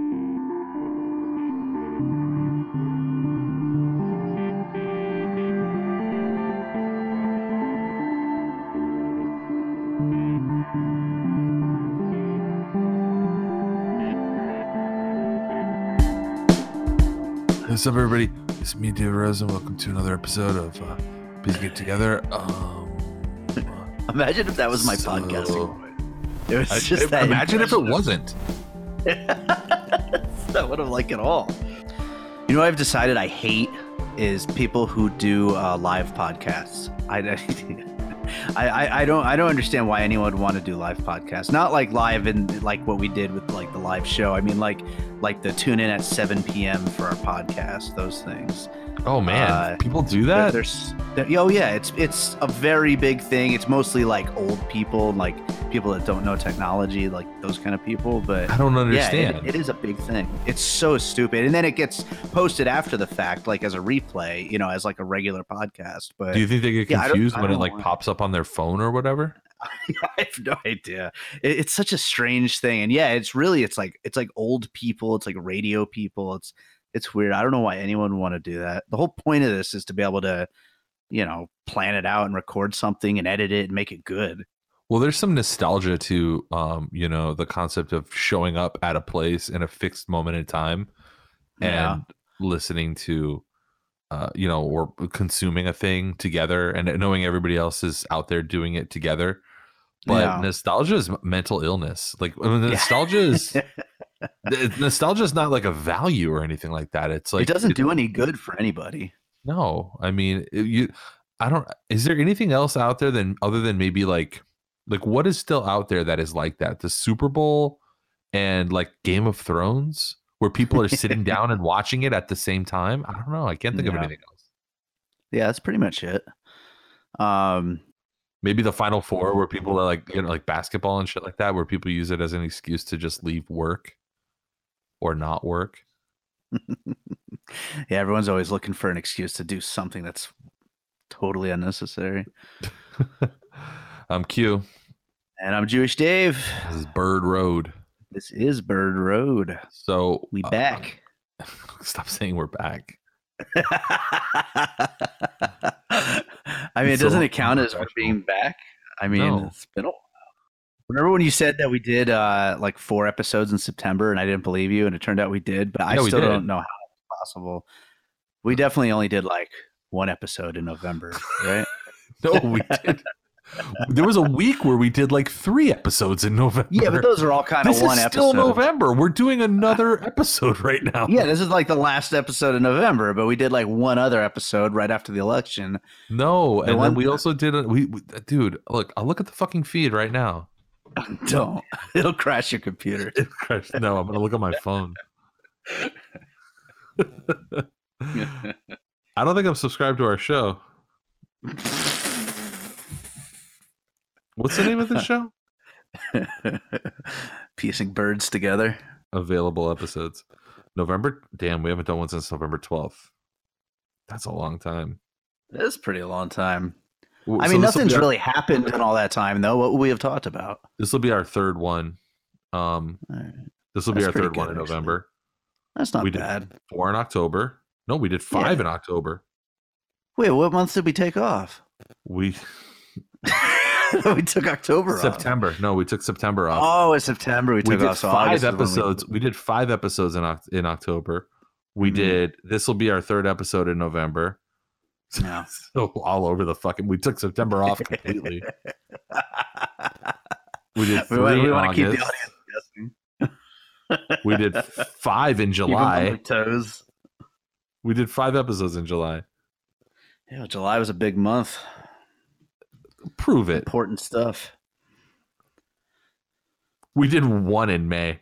What's up, everybody? It's me, David Rose, and welcome to another episode of uh, Please Get Together. Um, Imagine if that was my So- podcasting. It was I- just that imagine if it wasn't. that would have like it all. You know what I've decided I hate is people who do uh, live podcasts. I, I, I, I don't I don't understand why anyone would want to do live podcasts. Not like live in like what we did with like the live show. I mean like like the tune in at 7 p.m. for our podcast. Those things. Oh man, Uh, people do that. There's, there, oh yeah, it's it's a very big thing. It's mostly like old people, like people that don't know technology, like those kind of people. But I don't yeah, understand. it, it is a big thing. It's so stupid, and then it gets posted after the fact, like as a replay, you know, as like a regular podcast. But do you think they get Yeah, confused when it like want- pops up on their phone or whatever? I have no idea. It, it's such a strange thing, and yeah, it's really it's like it's like old people, it's like radio people. It's it's weird. I don't know why anyone would want to do that. The whole point of this is to be able to, you know, plan it out and record something and edit it and make it good. Well, there's some nostalgia to, um, you know, the concept of showing up at a place in a fixed moment in time and Yeah. listening to, uh, you know, or consuming a thing together and knowing everybody else is out there doing it together. But Yeah. nostalgia is mental illness. Like I mean, nostalgia is nostalgia is not like a value or anything like that. It's like it doesn't do any good for anybody. no, I mean you. I don't. Is there anything else out there than other than maybe like like what is still out there that is like that? The Super Bowl and like Game of Thrones, where people are sitting down and watching it at the same time. I don't know. I can't think of anything else. Yeah, that's pretty much it. Um, Maybe the Final Four, where people are like you know like basketball and shit like that, where people use it as an excuse to just leave work or not work. yeah, everyone's always looking for an excuse to do something that's totally unnecessary. I'm Q. And I'm Jewish Dave. This is Bird Road. This is Bird Road. So We uh, back. stop saying we're back. I mean, It's it doesn't so it count as being back? I mean, No. it's been a while. Remember when you said that we did uh like four episodes in September and I didn't believe you and it turned out we did, but I still don't know how it's possible. We definitely only did like one episode in November, right? No, we did. There was a week where we did like three episodes in November. yeah, but those are all kind of this one is still episode. November. We're doing another episode right now. Yeah, this is like the last episode of November, but we did like one other episode right after the election. No, The and one- then we also did a we, we dude, look, I'll look at the fucking feed right now. Don't. It'll crash your computer. no, I'm gonna look at my phone. I don't think I'm subscribed to our show. What's the name of the show? Piecing birds together. Available episodes. November. Damn, we haven't done one since November 12th. That's a long time. That's pretty a long time. W- I mean, nothing's our- really happened in all that time, though. What would we have talked about? This will be our third one. Um, right. this will be our third one good, in actually. November. That's not We did bad. Four in October. No, we did five Yeah. in October. Wait, what month did we take off? We we took October off. September. No, we took September off. Oh, it's September. We we took did off. Five when we- episodes. We, did five episodes in in October. We Mhm. did. This will be our third episode in November. Yeah. So all over the fucking. We took September off completely. We did we three want, we in want to keep the audience guessing. We did five in Keep 'em on July. toes. We did five episodes in July. Yeah, July was a big month. Prove it. Important stuff. We did one in May.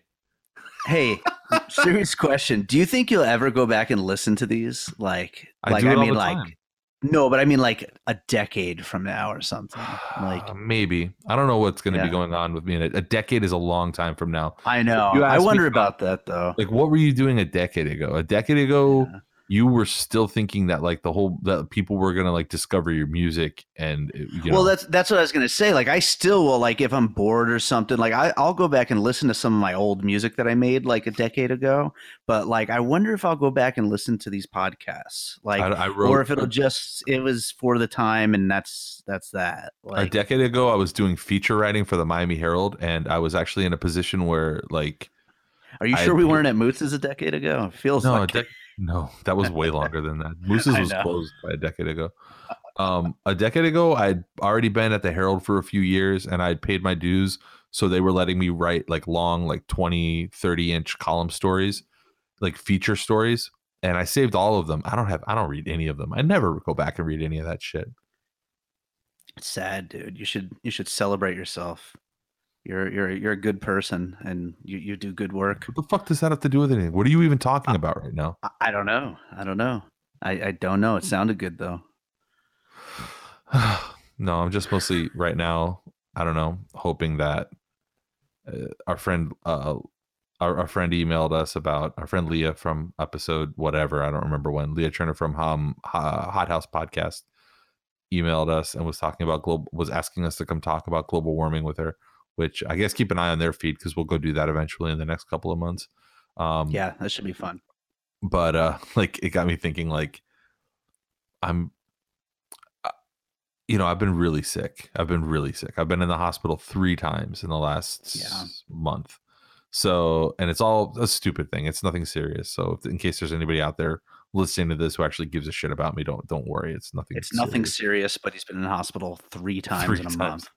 Hey, serious question. Do you think you'll ever go back and listen to these? Like, I like I mean, like, time. no, but I mean, like a decade from now or something. Like, maybe I don't know what's going to Yeah. be going on with me in. A decade is a long time from now. I know. I wonder about- about that though. Like, what were you doing a decade ago? A decade ago, you were still thinking that like the whole that people were gonna like discover your music and uh, you well that's that's what i was gonna say like i still will like if i'm bored or something like I, i'll go back and listen to some of my old music that i made like a decade ago but like i wonder if i'll go back and listen to these podcasts like I, I wrote or if it'll just it was for the time and that's that's that a decade ago i was doing feature writing for the miami herald and i was actually in a position where like are you I- sure we weren't at moose's a decade ago? It feels no like a dec- no that was way longer than that. Moose's was closed by a decade ago. Um a decade ago i'd already been at the herald for a few years and i'd paid my dues so they were letting me write like long like 20 30 inch column stories like feature stories and i saved all of them. I don't have i don't read any of them. I never go back and read any of that shit. It's sad, dude. You should you should celebrate yourself. You're you're you're a good person and you, you do good work. what the fuck does that have to do with anything what are you even talking about right now I, I don't know. I don't know. I, I don't know. It sounded good though. no, I'm just mostly right now. I don't know, hoping that uh, our friend, uh, our, our friend emailed us about our friend Leah from episode whatever. I don't remember when. Leah Turner from um, Hot House Podcast emailed us and was talking about global, was asking us to come talk about global warming with her. Which I guess keep an eye on their feed because we'll go do that eventually in the next couple of months. Um, Yeah, that should be fun. but uh like it got me thinking like i'm uh, you know i've been really sick i've been really sick i've been in the hospital three times in the last Yeah. month so and it's all a stupid thing it's nothing serious so if, in case there's anybody out there listening to this who actually gives a shit about me don't don't worry it's nothing It's nothing serious. serious, but he's been in the hospital three times Three in a times. month.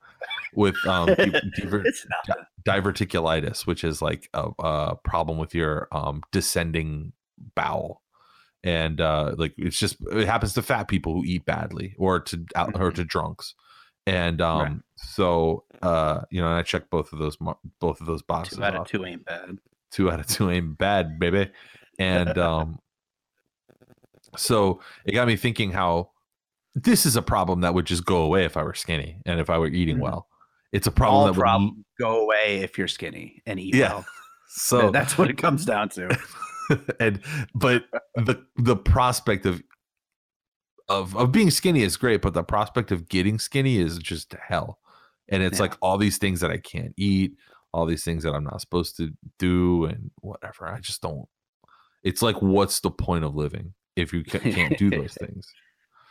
With um diver- diver- diverticulitis, which is like a, a problem with your um, descending bowel, and uh, like it's just it happens to fat people who eat badly or to out or to drunks, and um, Right. so uh, you know, and I checked both of those both of those boxes. Two out of two ain't bad. Two out of two ain't bad, baby, and um, so it got me thinking how this is a problem that would just go away if I were skinny and if I were eating Mhm. well. It's a problem All that would go away if you're skinny and eat Yeah. well. so that's what it comes down to. and but the the prospect of of of being skinny is great, but the prospect of getting skinny is just hell. And it's Yeah. like all these things that I can't eat, all these things that I'm not supposed to do, and whatever. I just don't. It's like, what's the point of living if you can't do those things?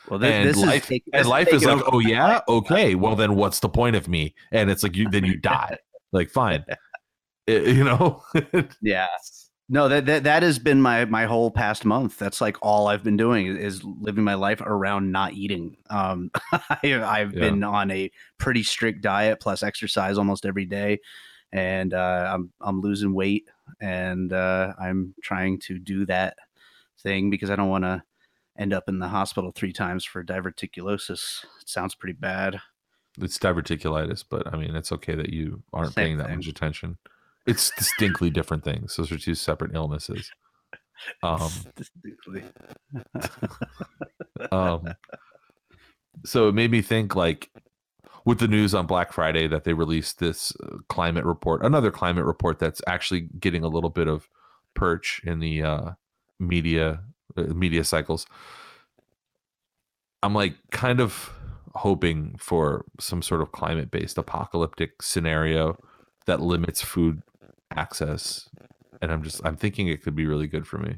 Well, this, and this life, is and life is like, oh yeah, okay. Well, then what's the point of me? And it's like you then you die. Like fine, I- you know. Yeah. No, that, that that has been my my whole past month. That's like all I've been doing is, living my life around not eating. Um, I, I've Yeah. been on a pretty strict diet plus exercise almost every day, and uh, I'm I'm losing weight, and uh, I'm trying to do that thing because I don't want to end up in the hospital three times for diverticulosis. It sounds pretty bad. It's diverticulitis, but I mean, it's okay that you aren't Same paying that thing. much attention. It's distinctly different things. Those are two separate illnesses. Um, Distinctly. um, so it made me think, like, with the news on Black Friday that they released this uh, climate report, another climate report that's actually getting a little bit of perch in the uh, media media cycles. I'm like kind of hoping for some sort of climate based apocalyptic scenario that limits food access and i'm just i'm thinking it could be really good for me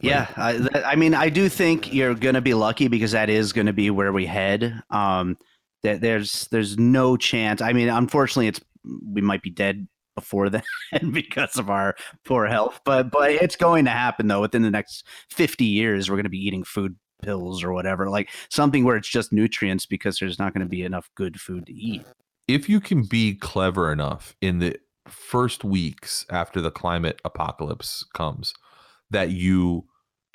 Yeah, I, I mean, I do think you're gonna be lucky because that is gonna be where we head. Um, that there's there's no chance. I mean, unfortunately, it's we might be dead before then because of our poor health. But but it's going to happen though. Within the next 50 years, we're gonna be eating food pills or whatever, like something where it's just nutrients because there's not gonna be enough good food to eat. if you can be clever enough in the first weeks after the climate apocalypse comes that you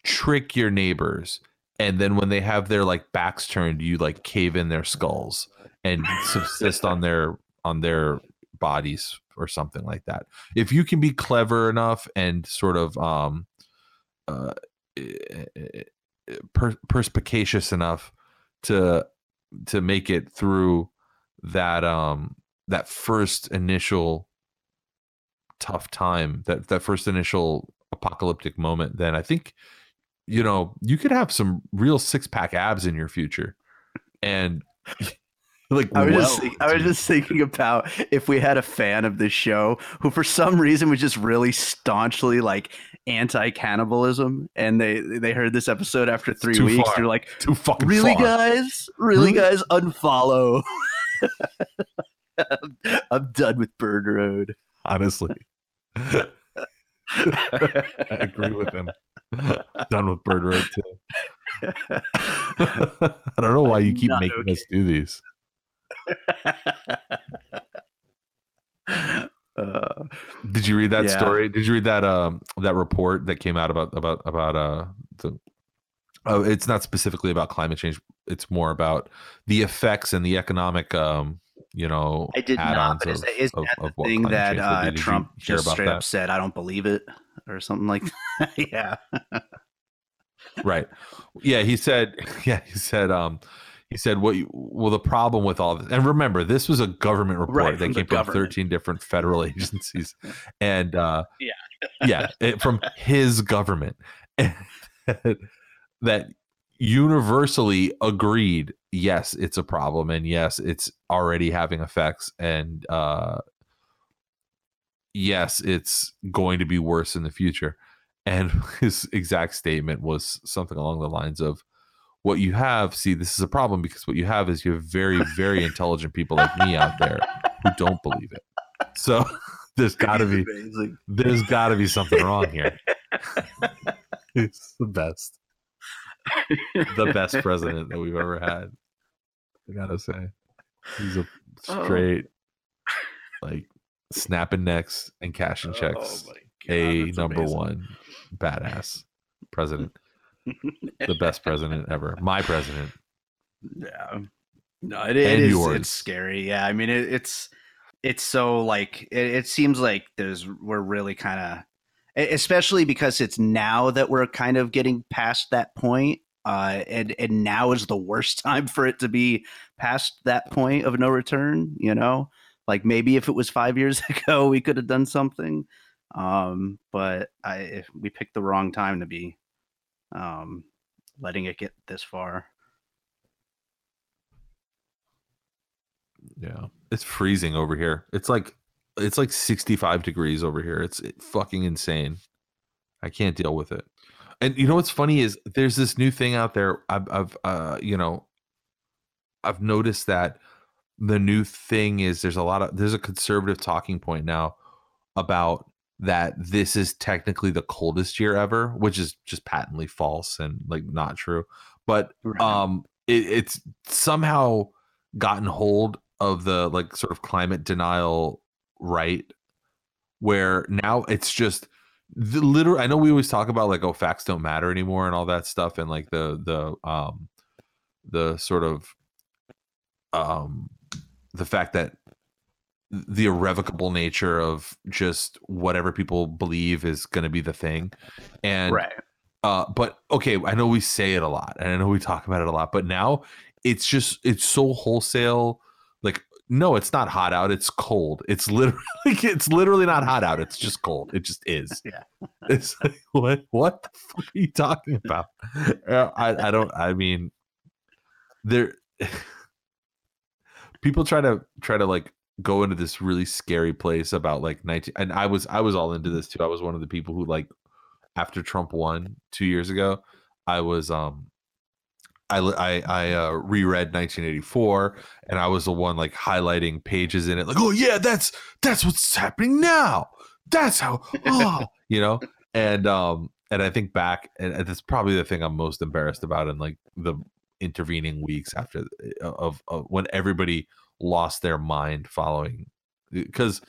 trick your neighbors and then when they have their like backs turned you like cave in their skulls and subsist on their on their bodies or something like that if you can be clever enough and sort of um uh per- perspicacious enough to to make it through that um that first initial tough time that that first initial apocalyptic moment then i think you know, you could have some real six pack abs in your future. And like, I was, well, just, think- I was just thinking about if we had a fan of this show who, for some reason, was just really staunchly like anti-cannibalism, and they they heard this episode after three too weeks. They're like, too fucking "Really, far. guys? Really, Really? guys? Unfollow." I'm done with Bird Road. Honestly, I agree with him. Done with Bird Road too. I don't know why you keep Not making okay. us do these. Uh, Did you read that Yeah. story? Did you read that um that report that came out about about about uh the oh it's not specifically about climate change. It's more about the effects and the economic um you know I did not. But is, that- is of, that of the thing that change uh. Did Trump just straight that? up said, "I don't believe it," or something like that? yeah. right yeah he said yeah he said um he said what you, well the problem with all this and remember this was a government report Right, that from the came from government. 13 different federal agencies and uh Yeah. yeah it, from his government that universally agreed yes it's a problem and yes it's already having effects and uh yes it's going to be worse in the future and his exact statement was something along the lines of what you have see this is a problem because what you have is you have very very intelligent people like me out there who don't believe it so there's got to be amazing. there's got to be something wrong here it's the best the best president that we've ever had i gotta say he's a Oh. straight like snapping necks and cashing oh checks Oh God, a number amazing. one badass president the best president ever my president Yeah. No, it, it And yours. It's scary. Yeah. I mean, it, it's it's so like it, it seems like there's we're really kind of, especially because it's now that we're kind of getting past that point. Uh, and and now is the worst time for it to be past that point of no return. You know, like maybe if it was five years ago, we could have done something. Um, but I if we picked the wrong time to be, um, letting it get this far. yeah. It's freezing over here. It's like it's like 65 degrees over here. It's fucking insane. I can't deal with it. And you know what's funny is there's this new thing out there. I've, I've uh you know i've noticed that the new thing is there's a lot of there's a conservative talking point now about that this is technically the coldest year ever which is just patently false and like not true but Right. um it, it's somehow gotten hold of the like sort of climate denial right where now it's just the literal i know we always talk about like oh facts don't matter anymore and all that stuff and like the the um the sort of um the fact that the irrevocable nature of just whatever people believe is going to be the thing. And right. uh but okay i know we say it a lot and i know we talk about it a lot but now it's just it's so wholesale like no it's not hot out it's cold. It's literally it's literally not hot out it's just cold. It just is. Yeah. it's like what what the fuck are you talking about? Uh, i i don't i mean there people try to try to like go into this really scary place about like 19 and i was i was all into this too. I was one of the people who like after trump won two years ago i was um i i i uh, reread 1984 and i was the one like highlighting pages in it like oh yeah that's that's what's happening now. That's how oh, you know? And um and i think back and and that's probably the thing i'm most embarrassed about in like the intervening weeks after uh, of, of when everybody lost their mind following because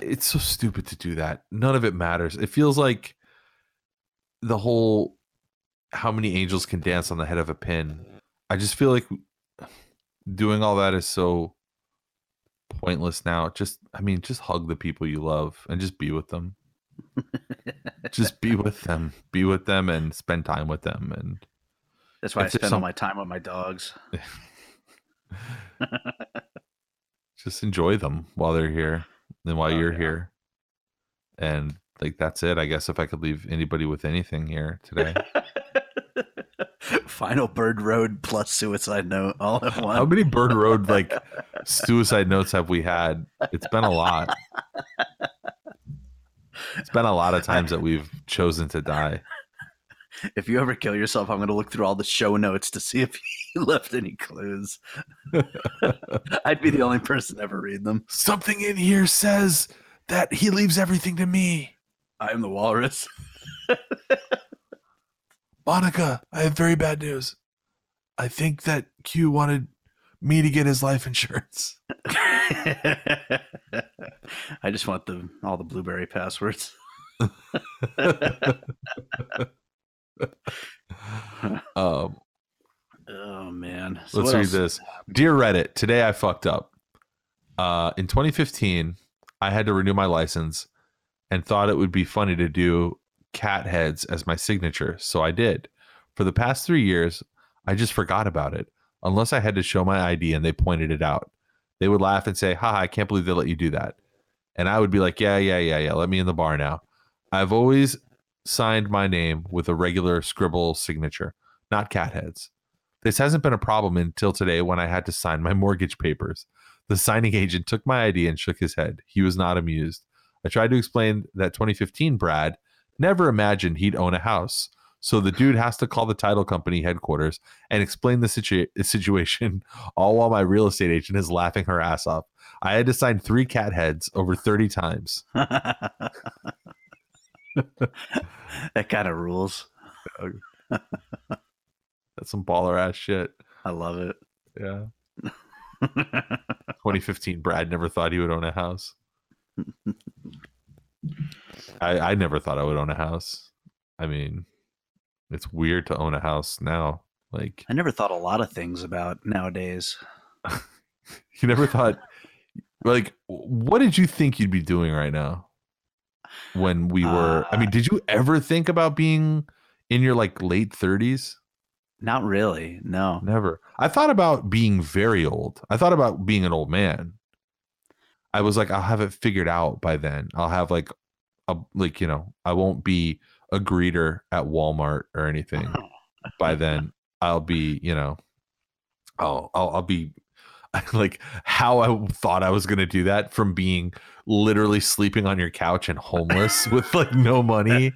it's so stupid to do that. None of it matters. It feels like the whole how many angels can dance on the head of a pin? I just feel like doing all that is so pointless now. Just i mean just hug the people you love and just be with them. Just be with them. Be with them and spend time with them and That's why I spend all my time with my dogs. just enjoy them while they're here and while Oh, you're yeah. here and like that's it. I guess if I could leave anybody with anything here today. Final Bird Road plus Suicide Note all at once. How many Bird Road like suicide notes have we had? It's been a lot. It's been a lot of times that we've chosen to die. If you ever kill yourself, I'm going to look through all the show notes to see if you left any clues. I'd be the only person to ever read them. Something in here says that he leaves everything to me. I am the walrus. Monica, I have very bad news. I think that Q wanted me to get his life insurance. I just want the all the blueberry passwords. um, Oh man. let's read this. Dear Reddit, today I fucked up. Uh, in 2015, I had to renew my license and thought it would be funny to do cat heads as my signature, so I did. For the past three years, I just forgot about it, unless I had to show my ID and they pointed it out. They would laugh and say, Haha, I can't believe they let you do that. And I would be like, Yeah, yeah, yeah, yeah, let me in the bar now. I've always signed my name with a regular scribble signature, not cat heads. This hasn't been a problem until today when I had to sign my mortgage papers. The signing agent took my ID and shook his head. He was not amused. I tried to explain that 2015 Brad never imagined he'd own a house. So the dude has to call the title company headquarters and explain the situa- situation, all while my real estate agent is laughing her ass off. I had to sign three cat heads over 30 times. that kind of rules. That's some baller ass shit. I love it. Yeah. 2015 Brad never thought he would own a house. I I never thought I would own a house. I mean, it's weird to own a house now. Like I never thought a lot of things about nowadays. you never thought like what did you think you'd be doing right now when we were I mean, uh, did you ever think about being in your like late 30s? Not really. No. Never. I thought about being very old. I thought about being an old man. I was like, I'll have it figured out by then. I'll have like a like, you know, I won't be a greeter at Walmart or anything. by then, I'll be, you know, I'll I'll, I'll be like how I thought I was gonna do that from being literally sleeping on your couch and homeless with like no money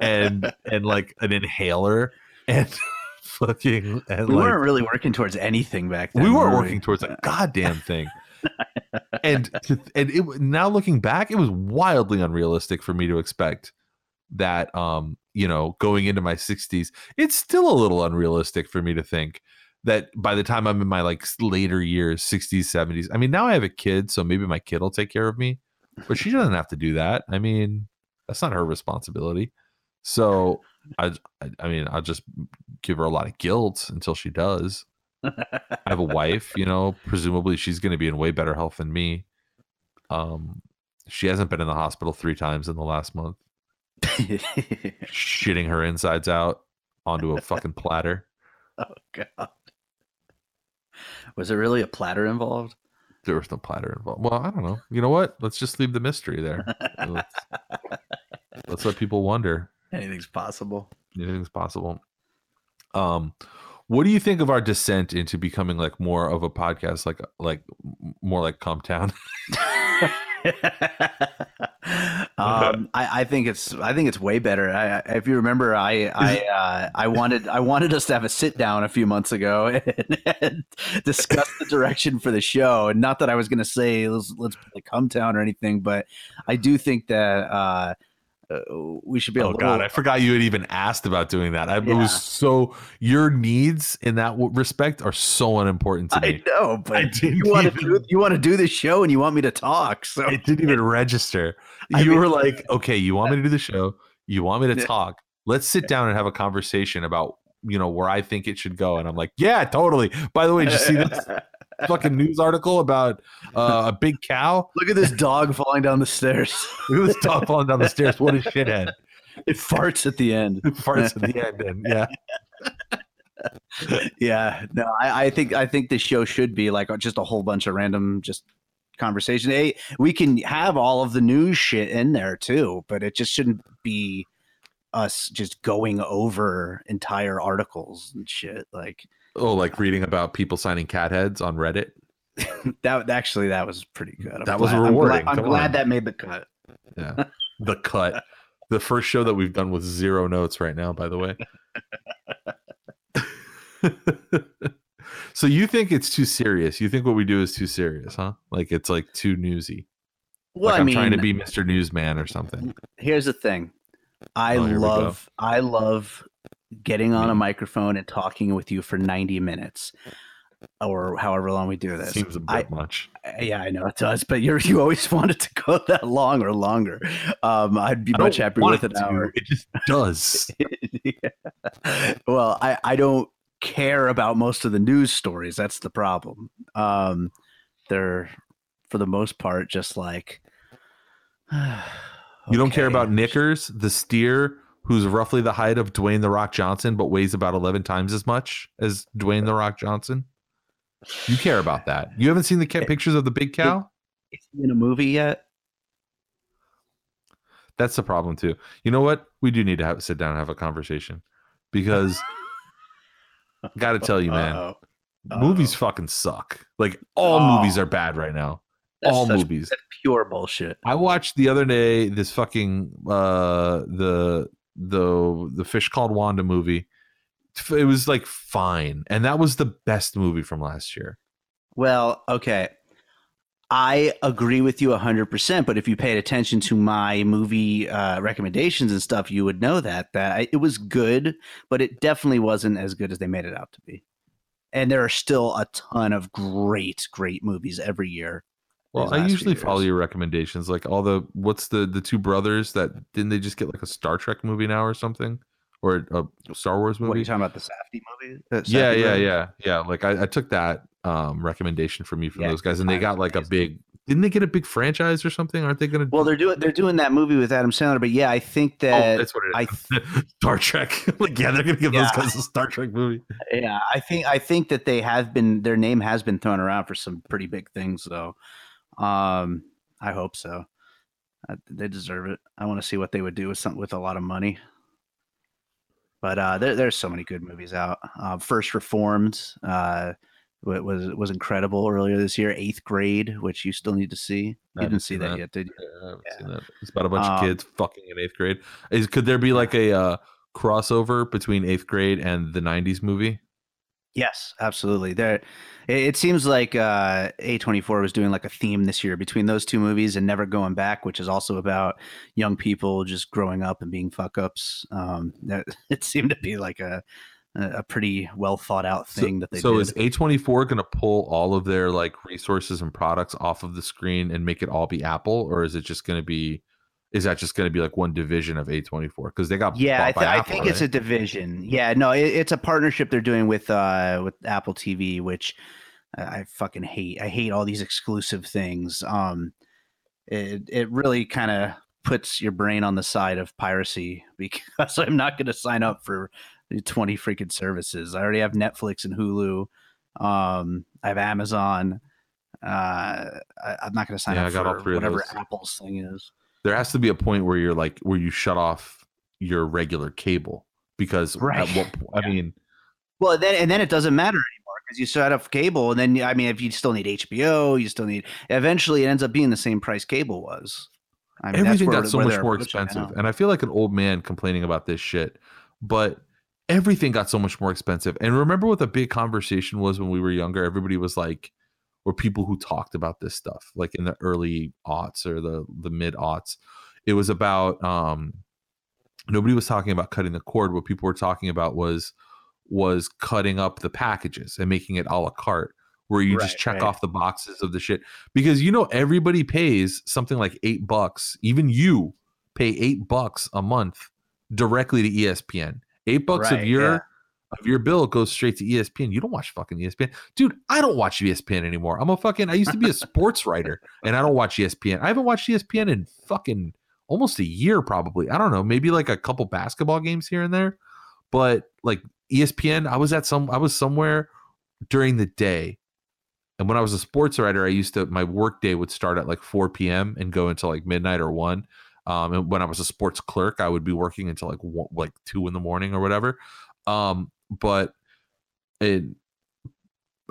and and like an inhaler and fucking and we like weren't really working towards anything back then. we weren't were working towards a goddamn thing. and to, and it now looking back, it was wildly unrealistic for me to expect that um you know going into my 60s it's still a little unrealistic for me to think that by the time i'm in my like later years 60s 70s i mean now i have a kid so maybe my kid will take care of me but she doesn't have to do that i mean that's not her responsibility so i i, I mean i'll just give her a lot of guilt until she does I have a wife, you know, presumably she's going to be in way better health than me. Um, she hasn't been in the hospital three times in the last month, shitting her insides out onto a fucking platter. oh god. Was there really a platter involved? There was no platter involved. Well, I don't know. You know what? Let's just leave the mystery there. Let's, let's let people wonder. Anything's possible. Anything's possible. Um, what do you think of our descent into becoming like more of a podcast, like like more like Cum Town? um, I, I think it's I think it's way better. I, if you remember, I I uh, I wanted I wanted us to have a sit down a few months ago and, and discuss the direction for the show. And not that I was going to say let's let's play Cum Town or anything, but I do think that uh, uh, we should be able. Oh to God, I forgot you had even asked about doing that. I, It was so your needs in that respect are so unimportant to me. I know, I but you want to even- do you want to do the show and you want me to talk. So It didn't even register. I You mean- were like, okay, you want me to do the show? You want me to talk? Let's sit down and have a conversation about you know where I think it should go. And I'm like, yeah, totally. By the way, did you see this fucking news article about uh, a big cow? Look at this dog falling down the stairs. Look at this dog falling down the stairs. What a shithead! It farts at the end. Farts at the end, and yeah, yeah no I, I think i think the show should be like just a whole bunch of random just conversation. Hey, we can have all of the news shit in there too, but it just shouldn't be us just going over entire articles and shit. Like, oh, like reading about people signing cat heads on Reddit. that actually that was pretty good. I'm that was glad- rewarding. I'm glad, I'm glad that made the cut. Yeah, the cut. The first show that we've done with zero notes right now, by the way. so you think it's too serious? You think what we do is too serious, huh? Like it's like too newsy. Well, like I I'm mean, trying to be Mr. Newsman or something. here's the thing. I Oh, here we go. love I love getting on a microphone and talking with you for 90 minutes or however long we do this. Seems a bit I, much. yeah, I know it does, but you you always want it to go that long or longer. Um, I'd be I much happier with it an hour. It just does. Yeah. Well, I, I don't care about most of the news stories. That's the problem. Um, they're for the most part just like You don't care about Knickers, the steer who's roughly the height of Dwayne the Rock Johnson, but weighs about 11 times as much as Dwayne the Rock Johnson. You care about that. You haven't seen the pictures of the big cow? Is he in a movie yet? That's the problem too. You know what? We do need to have sit down and have a conversation because got to tell you, man, Uh-oh. movies Uh-oh. fucking suck. Like all Oh. movies are bad right now. That's all such- movies. That's pure bullshit. I watched the other day this fucking uh the the the fish called Wanda movie. It was like fine, and that was the best movie from last year. Well, okay. I agree with you 100%, but if you paid attention to my movie uh, recommendations and stuff, you would know that that it was good, but it definitely wasn't as good as they made it out to be. And there are still a ton of great, great movies every year. Well, I usually follow your recommendations. Like all the what's the the two brothers that didn't they just get like a Star Trek movie now or something, or a Star Wars movie? What are you talking about? The Safdie movie? The yeah, Safdie yeah, brothers? yeah, yeah. Like I, I took that um recommendation from you from Yeah, those guys, and they got like a big. Didn't they get a big franchise or something? Aren't they gonna? Well, they're doing they're doing that movie with Adam Sandler, but yeah, I think oh, that that's what it I is. Star Trek. like yeah, they're gonna give those guys a Star Trek movie. Yeah, I think I think that they have been their name has been thrown around for some pretty big things though. Um, I hope so. Uh, they deserve it. I want to see what they would do with something with a lot of money. But uh, there, there's so many good movies out. Uh, First Reformed uh, was was incredible earlier this year. Eighth Grade, which you still need to see. I You didn't see that, that. yet, did you? Yeah, I haven't Yeah. seen that. It's about a bunch of Um, kids fucking in eighth grade. Is could there be like a uh, crossover between eighth grade and the '90s movie? Yes, absolutely. There, it, it seems like uh, A24 was doing like a theme this year between those two movies and Never Going Back, which is also about young people just growing up and being fuck ups. Um, that it seemed to be like a a pretty well thought out So- thing that they so did. is A24 going to pull all of their like resources and products off of the screen and make it all be Apple, or is it just going to be? Is that just going to be like one division of A24 because they got yeah, I, by I think it's a division. Yeah, no, it, it's a partnership they're doing with uh with Apple TV, which I fucking hate. I hate all these exclusive things. Um, it it really kind of puts your brain on the side of piracy because I'm not going to sign up for the 20 freaking services. I already have Netflix and Hulu. Um, I have Amazon. Uh, I, I'm not going to sign Yeah, up I got all for whatever. Apple's thing is. There has to be a point where you're like where you shut off your regular cable because Right. at what po- I mean Well, then and then it doesn't matter anymore because you set up cable, and then I mean, if you still need HBO, you still need. Eventually, it ends up being the same price cable was. I mean, that's everything where- got so where much more expensive and i feel like an old man complaining about this shit but everything got so much more expensive and remember what the big conversation was when we were younger everybody was like or people who talked about this stuff like in the early aughts or the the mid aughts it was about um nobody was talking about cutting the cord what people were talking about was was cutting up the packages and making it a la carte where you just check right. off the boxes of the shit because you know everybody pays something like eight bucks even you pay eight bucks a month directly to espn eight bucks of Right, your yeah. Of your bill goes straight to espn you don't watch fucking espn dude i don't watch espn anymore i'm a fucking i used to be a sports writer and i don't watch espn i haven't watched espn in fucking almost a year probably i don't know maybe like a couple basketball games here and there but like espn i was at some i was somewhere during the day And when I was a sports writer, I used to my work day would start at like 4 p.m. and go until like midnight or one. Um, and when I was a sports clerk, I would be working until like one, like two in the morning or whatever. Um, but it,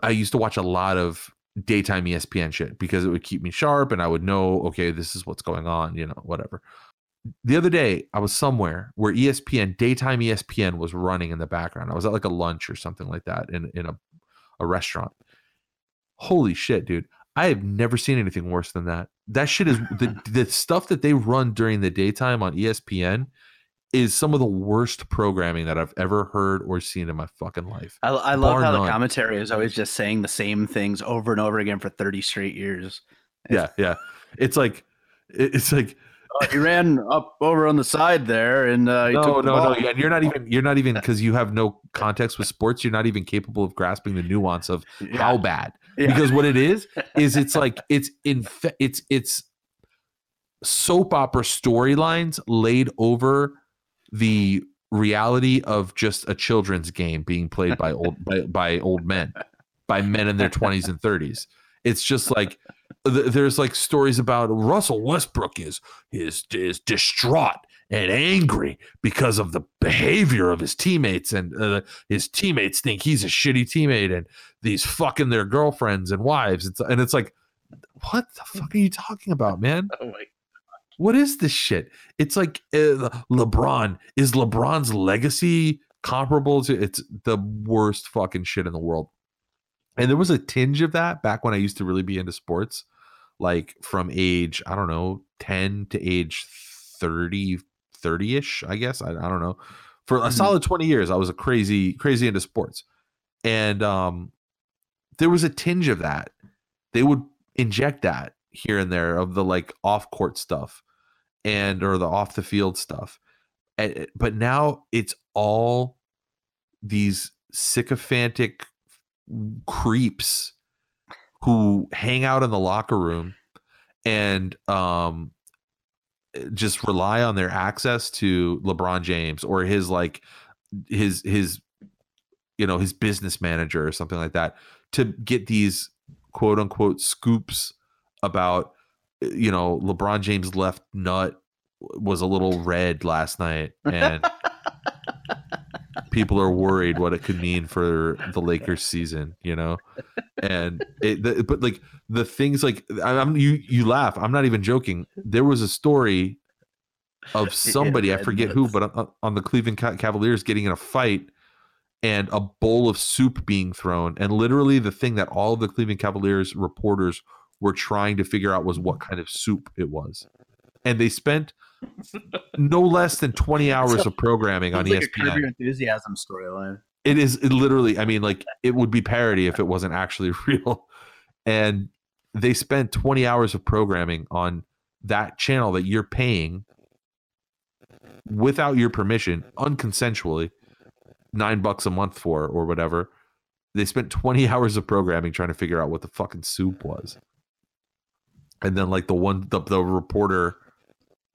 I used to watch a lot of daytime ESPN shit because it would keep me sharp and I would know, okay, this is what's going on, you know, whatever. The other day, I was somewhere where ESPN, daytime ESPN was running in the background. I was at like a lunch or something like that in, in a, a restaurant. Holy shit, dude. I have never seen anything worse than that. That shit is the, the stuff that they run during the daytime on ESPN is some of the worst programming that I've ever heard or seen in my fucking life. I, I love how none. the commentary is always just saying the same things over and over again for 30 straight years. Yeah, yeah. It's like it's like Oh, he ran up over on the side there, and uh, no, took the no, no. Yeah, you're not even you're not even because you have no context with sports. You're not even capable of grasping the nuance of Yeah. how bad. Yeah. Because what it is is it's like it's in it's it's soap opera storylines laid over the reality of just a children's game being played by old by, by old men by men in their 20s and 30s it's just like th- there's like stories about Russell Westbrook is is is distraught and angry because of the behavior of his teammates and uh, his teammates think he's a shitty teammate and these fucking their girlfriends and wives. It's, and it's like what the fuck are you talking about man? Oh my what is this shit? It's like uh, LeBron. Is LeBron's legacy comparable to? It's the worst fucking shit in the world. And there was a tinge of that back when I used to really be into sports, like from age I don't know ten to age 30, 30 ish. I guess I, I don't know. For a Mhm. solid twenty years, I was a crazy crazy into sports, and um, there was a tinge of that. They would inject that here and there of the like off court stuff and or the off the field stuff. And, but now it's all these sycophantic creeps who hang out in the locker room and um just rely on their access to LeBron James or his like his his you know his business manager or something like that to get these quote unquote scoops about you know LeBron James left nut was a little red last night and people are worried what it could mean for the Lakers season, you know. And it, the, but like the things like I'm you you laugh. I'm not even joking. There was a story of somebody I forget who, but on, on the Cleveland Cavaliers getting in a fight and a bowl of soup being thrown, and literally the thing that all of the Cleveland Cavaliers reporters were trying to figure out was what mm-hmm. kind of soup it was, and they spent no less than 20 hours of programming on like a ESPN. Your enthusiasm storyline. It is it literally, I mean, like it would be parody if it wasn't actually real. And they spent 20 hours of programming on that channel that you're paying without your permission, unconsensually, nine bucks a month for or whatever. They spent 20 hours of programming trying to figure out what the fucking soup was. And then like the one the, the reporter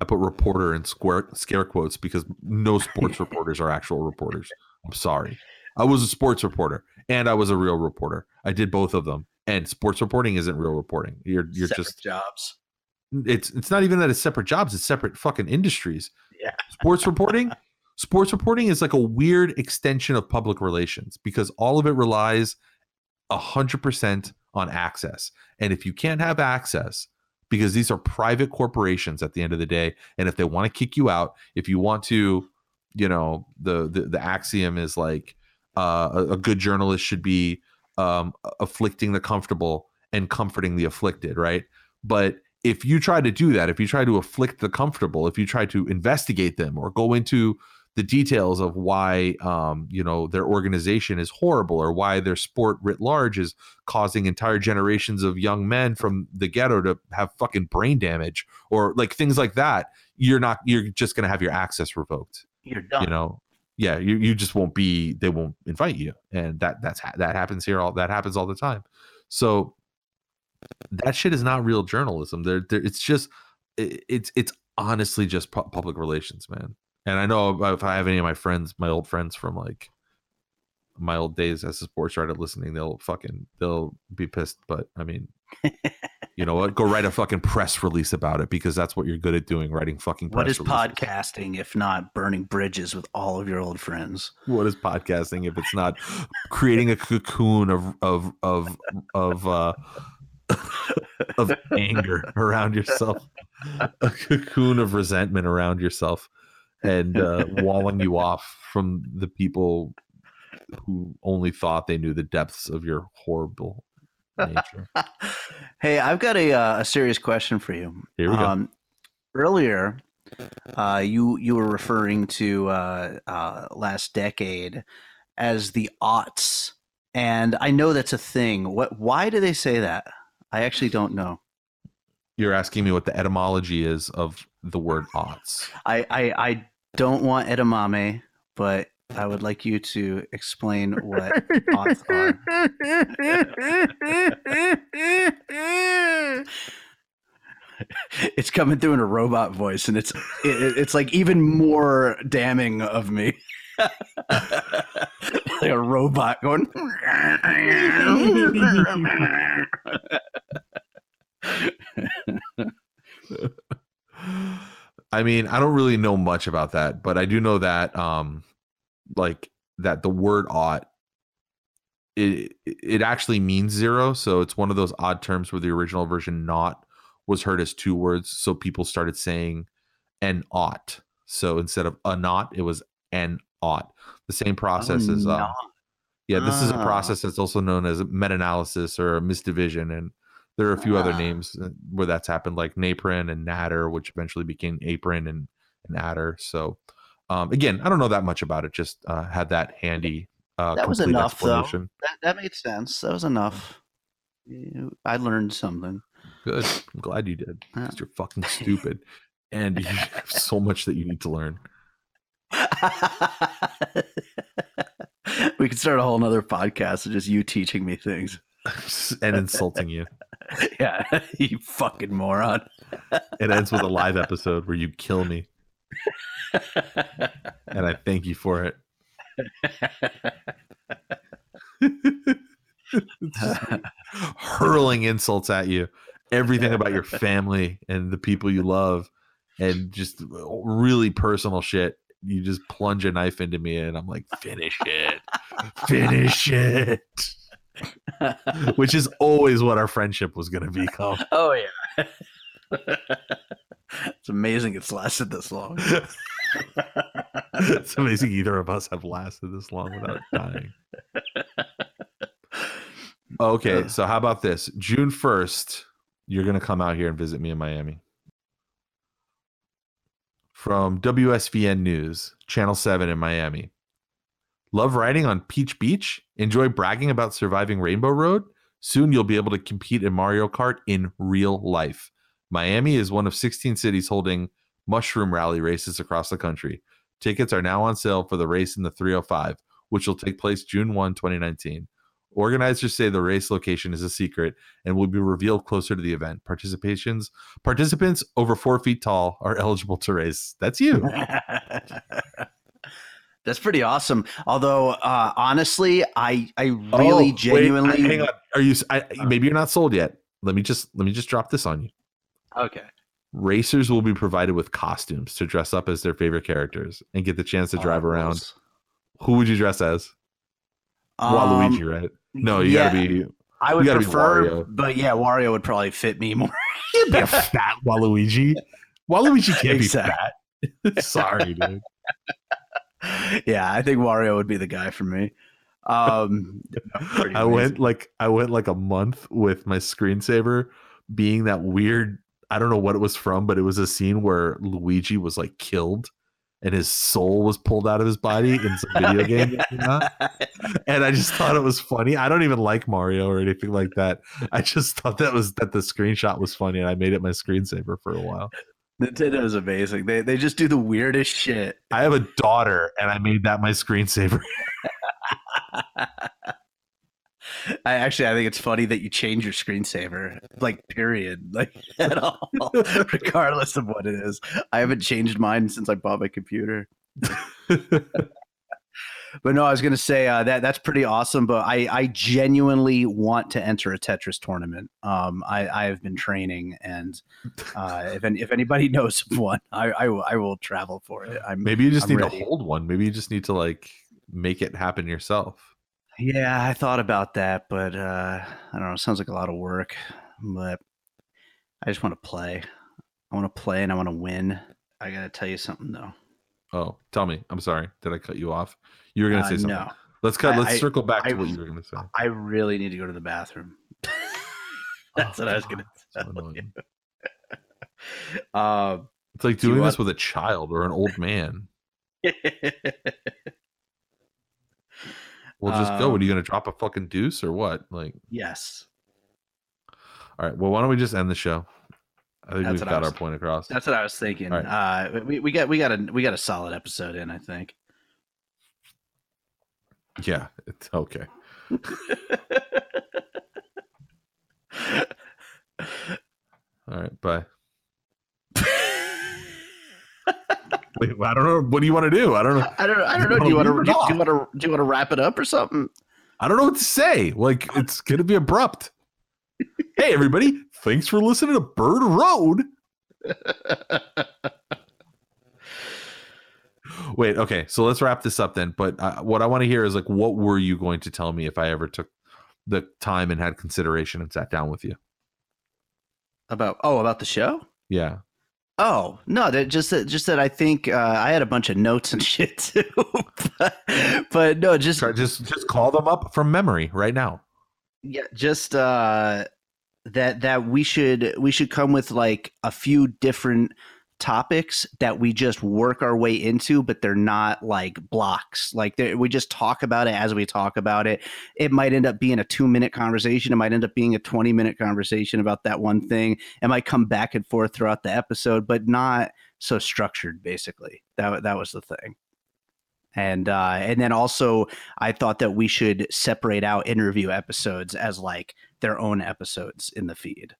I put reporter in square scare quotes because no sports reporters are actual reporters. I'm sorry. I was a sports reporter and I was a real reporter. I did both of them. And sports reporting isn't real reporting. You're you're Separate just jobs. it's it's not even that it's separate jobs, it's separate fucking industries. Yeah. Sports reporting, sports reporting is like a weird extension of public relations because all of it relies a hundred percent on access. And if you can't have access, because these are private corporations at the end of the day, and if they want to kick you out, if you want to, you know, the the, the axiom is like uh, a, a good journalist should be um, afflicting the comfortable and comforting the afflicted, right? But if you try to do that, if you try to afflict the comfortable, if you try to investigate them or go into the details of why um, you know their organization is horrible or why their sport writ large is causing entire generations of young men from the ghetto to have fucking brain damage or like things like that, you're not you're just gonna have your access revoked You're done. you know? Yeah you, you just won't be they won't invite you. And that that's that happens here all that happens all the time. So that shit is not real journalism. There there it's just it, it's it's honestly just pu- public relations man and i know if i have any of my friends my old friends from like my old days as a sports writer listening, they'll fucking they'll be pissed. But I mean, you know what? Go write a fucking press release about it because that's what you're good at doing, writing fucking. What is releases. podcasting if not burning bridges with all of your old friends? What is podcasting if it's not creating a cocoon of of of of uh of anger around yourself, a cocoon of resentment around yourself, and uh, walling you off from the people who only thought they knew the depths of your horrible nature. hey, I've got a, uh, a serious question for you. Here we go. Um, earlier, uh, you you were referring to uh, uh, last decade as the aughts, and I know that's a thing. What? Why do they say that? I actually don't know. You're asking me what the etymology is of the word aughts. I I, I don't want edamame, but I would like you to explain what are. It's coming through in a robot voice, and it's it, it's like even more damning of me. like a robot going. I mean, I don't really know much about that, but I do know that um like that the word ought it it actually means zero, so it's one of those odd terms where the original version nought was heard as two words, so people started saying an ought. So instead of a nought, it was an ought. The same process Oh, as um, yeah, this is a Ah. process that's also known as metanalysis or misdivision, and there are a few other Ah. names uh, where that's happened, like napron and nadder, which eventually became apron and, and adder. So, um, again, I don't know that much about it. Just uh, had that handy. Uh, That was enough, though. That that made sense. That was enough. I learned something. Good. I'm glad you did. Because you're fucking stupid, and you have so much that you need to learn. we could start a whole nother podcast of just you teaching me things. and insulting you. Yeah, you fucking moron. It ends with a live episode where you kill me, and I thank you for it. Hurling insults at you, everything about your family and the people you love, and just really personal shit. You just plunge a knife into me, and I'm like, finish it, finish it. Which is always what our friendship was going to become. oh yeah. it's amazing it's lasted this long. it's amazing either of us have lasted this long without dying. Okay, so how about this? June 1st, you're going to come out here and visit me in Miami. From WSVN News, Channel 7 in Miami. Love riding on Peach Beach? Enjoy bragging about surviving Rainbow Road? Soon you'll be able to compete in Mario Kart in real life. Miami is one of 16 cities holding mushroom rally races across the country. Tickets are now on sale for the race in the 305, which will take place June 1, 2019. Organizers say the race location is a secret and will be revealed closer to the event. Participations participants over four feet tall are eligible to race. That's you. That's pretty awesome. Although, uh, honestly, I I really Oh, wait, genuinely hang on. Are you? I, maybe you're not sold yet. Let me just let me just drop this on you. okay. Racers will be provided with costumes to dress up as their favorite characters and get the chance to drive Oh, around. Who would you dress as? Um, Waluigi, right? No, you yeah, gotta be. I would prefer, but yeah, Wario would probably fit me more. You'd be a fat Waluigi. Waluigi can't Exact- be fat. Sorry, dude. yeah, I think Wario would be the guy for me. Um, I went like I went like a month with my screensaver being that weird. I don't know what it was from, but it was a scene where Luigi was like killed and his soul was pulled out of his body in some video game. that came out. And I just thought it was funny. I don't even like Mario or anything like that. I just thought that was that the screenshot was funny and I made it my screensaver for a while. Nintendo is amazing. They they just do the weirdest shit. I have a daughter and I made that my screensaver. I actually I think it's funny that you change your screensaver, like period, like at all, regardless of what it is. I haven't changed mine since I bought my computer. But no, I was gonna say uh, that that's pretty awesome. But I I genuinely want to enter a Tetris tournament. Um, I I have been training, and uh, if any, if anybody knows of one, I I, will- I will travel for it. I'm Maybe you just I'm need ready. to hold one. Maybe you just need to like make it happen yourself. Yeah, I thought about that, but uh, I don't know. It sounds like a lot of work, but I just want to play. I want to play and I want to win. I gotta tell you something though. Oh, tell me. I'm sorry. Did I cut you off? You were gonna Uh, say something. no, Let's cut. I- let's I- circle back to I- what you were gonna say. I really need to go to the bathroom. That's Oh, what I was gonna so tell annoying. you. Um, It's like Do doing this want- with a child or an old man. Well, just go. What are you Um, gonna drop a fucking deuce or what? Like, yes, all right. Well, why don't we just end the show? I think That's we've got was- our point across. that's what I was thinking. Right. Uh, we, we got we got a we got a solid episode in. I think. Yeah. It's okay. All right. Bye. Wait, I don't know. What do you want to do? I don't know. I don't I don't know. Do you want wanna do you want to do you want to wrap it up or something? I don't know what to say. Like, it's gonna be abrupt. Hey, everybody! Thanks for listening to Bird Road. Wait, okay. So let's wrap this up then. But uh, what I want to hear is like, what were you going to tell me if I ever took the time and had consideration and sat down with you? About oh about the show. Yeah. Oh no, that just that just that I think uh, I had a bunch of notes and shit too, but, but no, just Just just call them up from memory right now. yeah, just uh, that that we should we should come with like a few different topics that we just work our way into, but they're not like blocks. Like we just talk about it as we talk about it. It might end up being a two minute conversation. It might end up being a twenty minute conversation about that one thing. It might come back and forth throughout the episode, but not so structured. Basically, that that was the thing. And uh, and then also, I thought that we should separate out interview episodes as like their own episodes in the feed.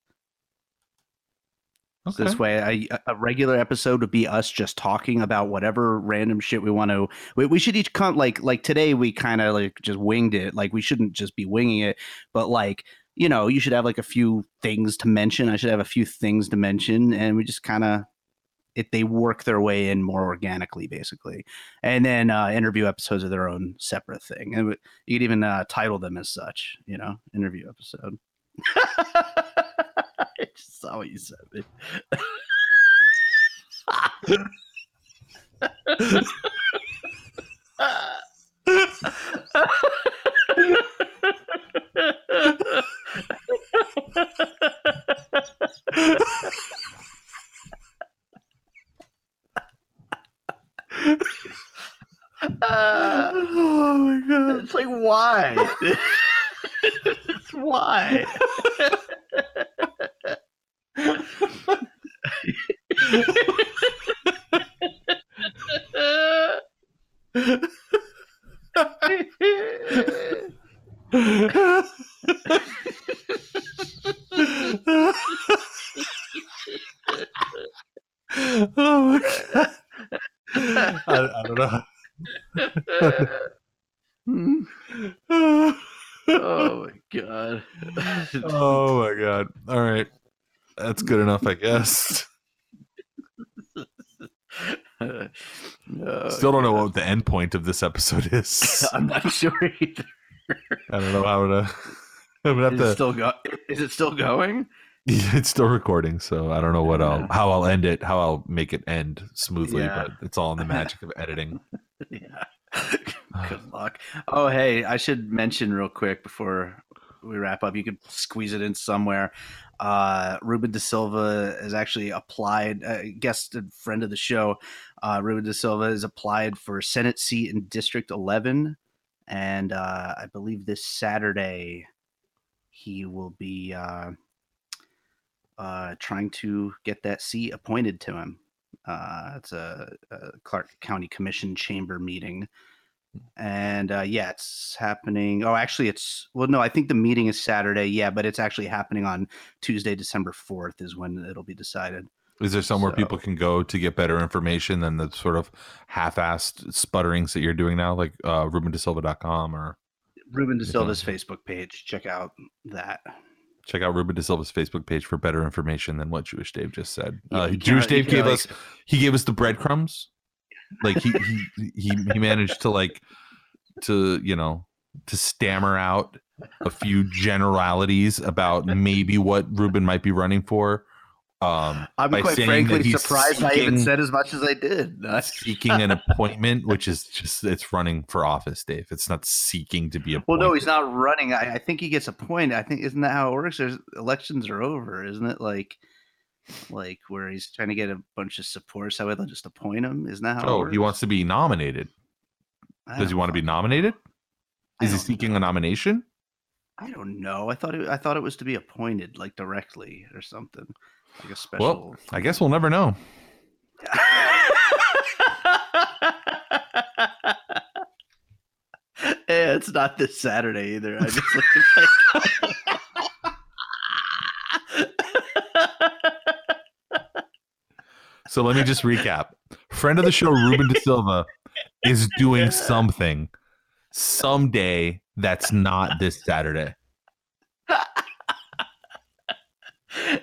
So This way, a, a regular episode would be us just talking about whatever random shit we want to. We, we should each come like like today. We kind of like just winged it. Like we shouldn't just be winging it, but like you know, you should have like a few things to mention. I should have a few things to mention, and we just kind of it they work their way in more organically, basically. And then uh, interview episodes are their own separate thing, and you could even uh, title them as such. You know, interview episode. I just saw what you said. man. oh my god. It's like why? it's why? oh my god. I, I don't know. Hmm? oh my god. oh my god. All right. That's good enough, I guess. No, oh, Still don't know what the end point of this episode is. I'm not sure either. I don't know how to. I'm gonna have Is it to. still go? Is it still going? It's still recording, so I don't know what I'll how I'll end it, how I'll make it end smoothly, Yeah. but it's all in the magic of editing. yeah. Good luck. Oh, hey, I should mention real quick before we wrap up. You could squeeze it in somewhere. Uh, Ruben De Silva has actually applied, uh, guest and friend of the show. Uh, Ruben De Silva has applied for Senate seat in District 11. And uh, I believe this Saturday he will be uh, uh, trying to get that seat appointed to him. Uh, it's a, a Clark County Commission chamber meeting. And uh, yeah, it's happening. Oh, actually, it's well, no, I think the meeting is Saturday. Yeah, but it's actually happening on Tuesday, December 4th, is when it'll be decided. Is there somewhere So- people can go to get better information than the sort of half-assed sputterings that you're doing now, like uh, RubenDeSilva.com or Ruben De Silva's Facebook page. Check out that. check out Ruben De Silva's Facebook page for better information than what Jewish Dave just said. Yeah, uh, Jewish Dave gave can't, us he gave us the breadcrumbs. Like he he he, he managed to like to you know to stammer out a few generalities about maybe what Ruben might be running for. Um, I'm quite frankly surprised I even said as much as I did. seeking an appointment, which is just it's running for office, Dave. It's not seeking to be appointed. Well, no, he's not running. I, I think he gets appointed. I think isn't that how it works? There's elections are over, isn't it? Like, like where he's trying to get a bunch of support, so they'll just appoint him. Isn't that how? it Oh, he wants to be nominated. I Does he want to be nominated? Is he seeking know. a nomination? I don't know. I thought it, I thought it was to be appointed, like directly or something, like a special. Well. I guess we'll never know. yeah, it's not this Saturday either. I just looked at my So let me just recap. Friend of the show, Ruben De Silva, is doing something someday that's not this Saturday.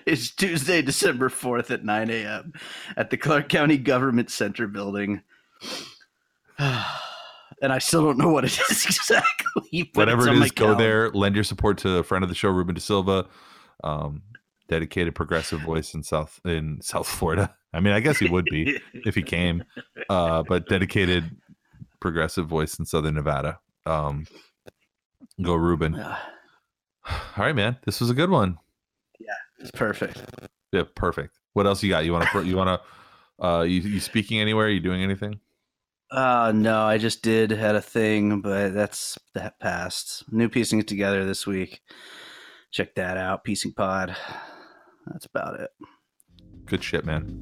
It's Tuesday, December 4th at 9 a.m. at the Clark County Government Center building. and I still don't know what it is exactly. But Whatever it's it my is, go calendar. there. Lend your support to a friend of the show, Ruben De Silva, um, dedicated progressive voice in South in South Florida. I mean, I guess he would be if he came, uh, but dedicated progressive voice in Southern Nevada. Um, go, Ruben. Ah, All right, man. This was a good one. Yeah, it's perfect. Yeah, perfect. What else you got? You want to? You want to? Uh, you, you speaking anywhere? Are you doing anything? Uh, no, I just did had a thing, but that's that passed. New piecing it together this week. Check that out. Piecing Pod. That's about it. Good shit, man.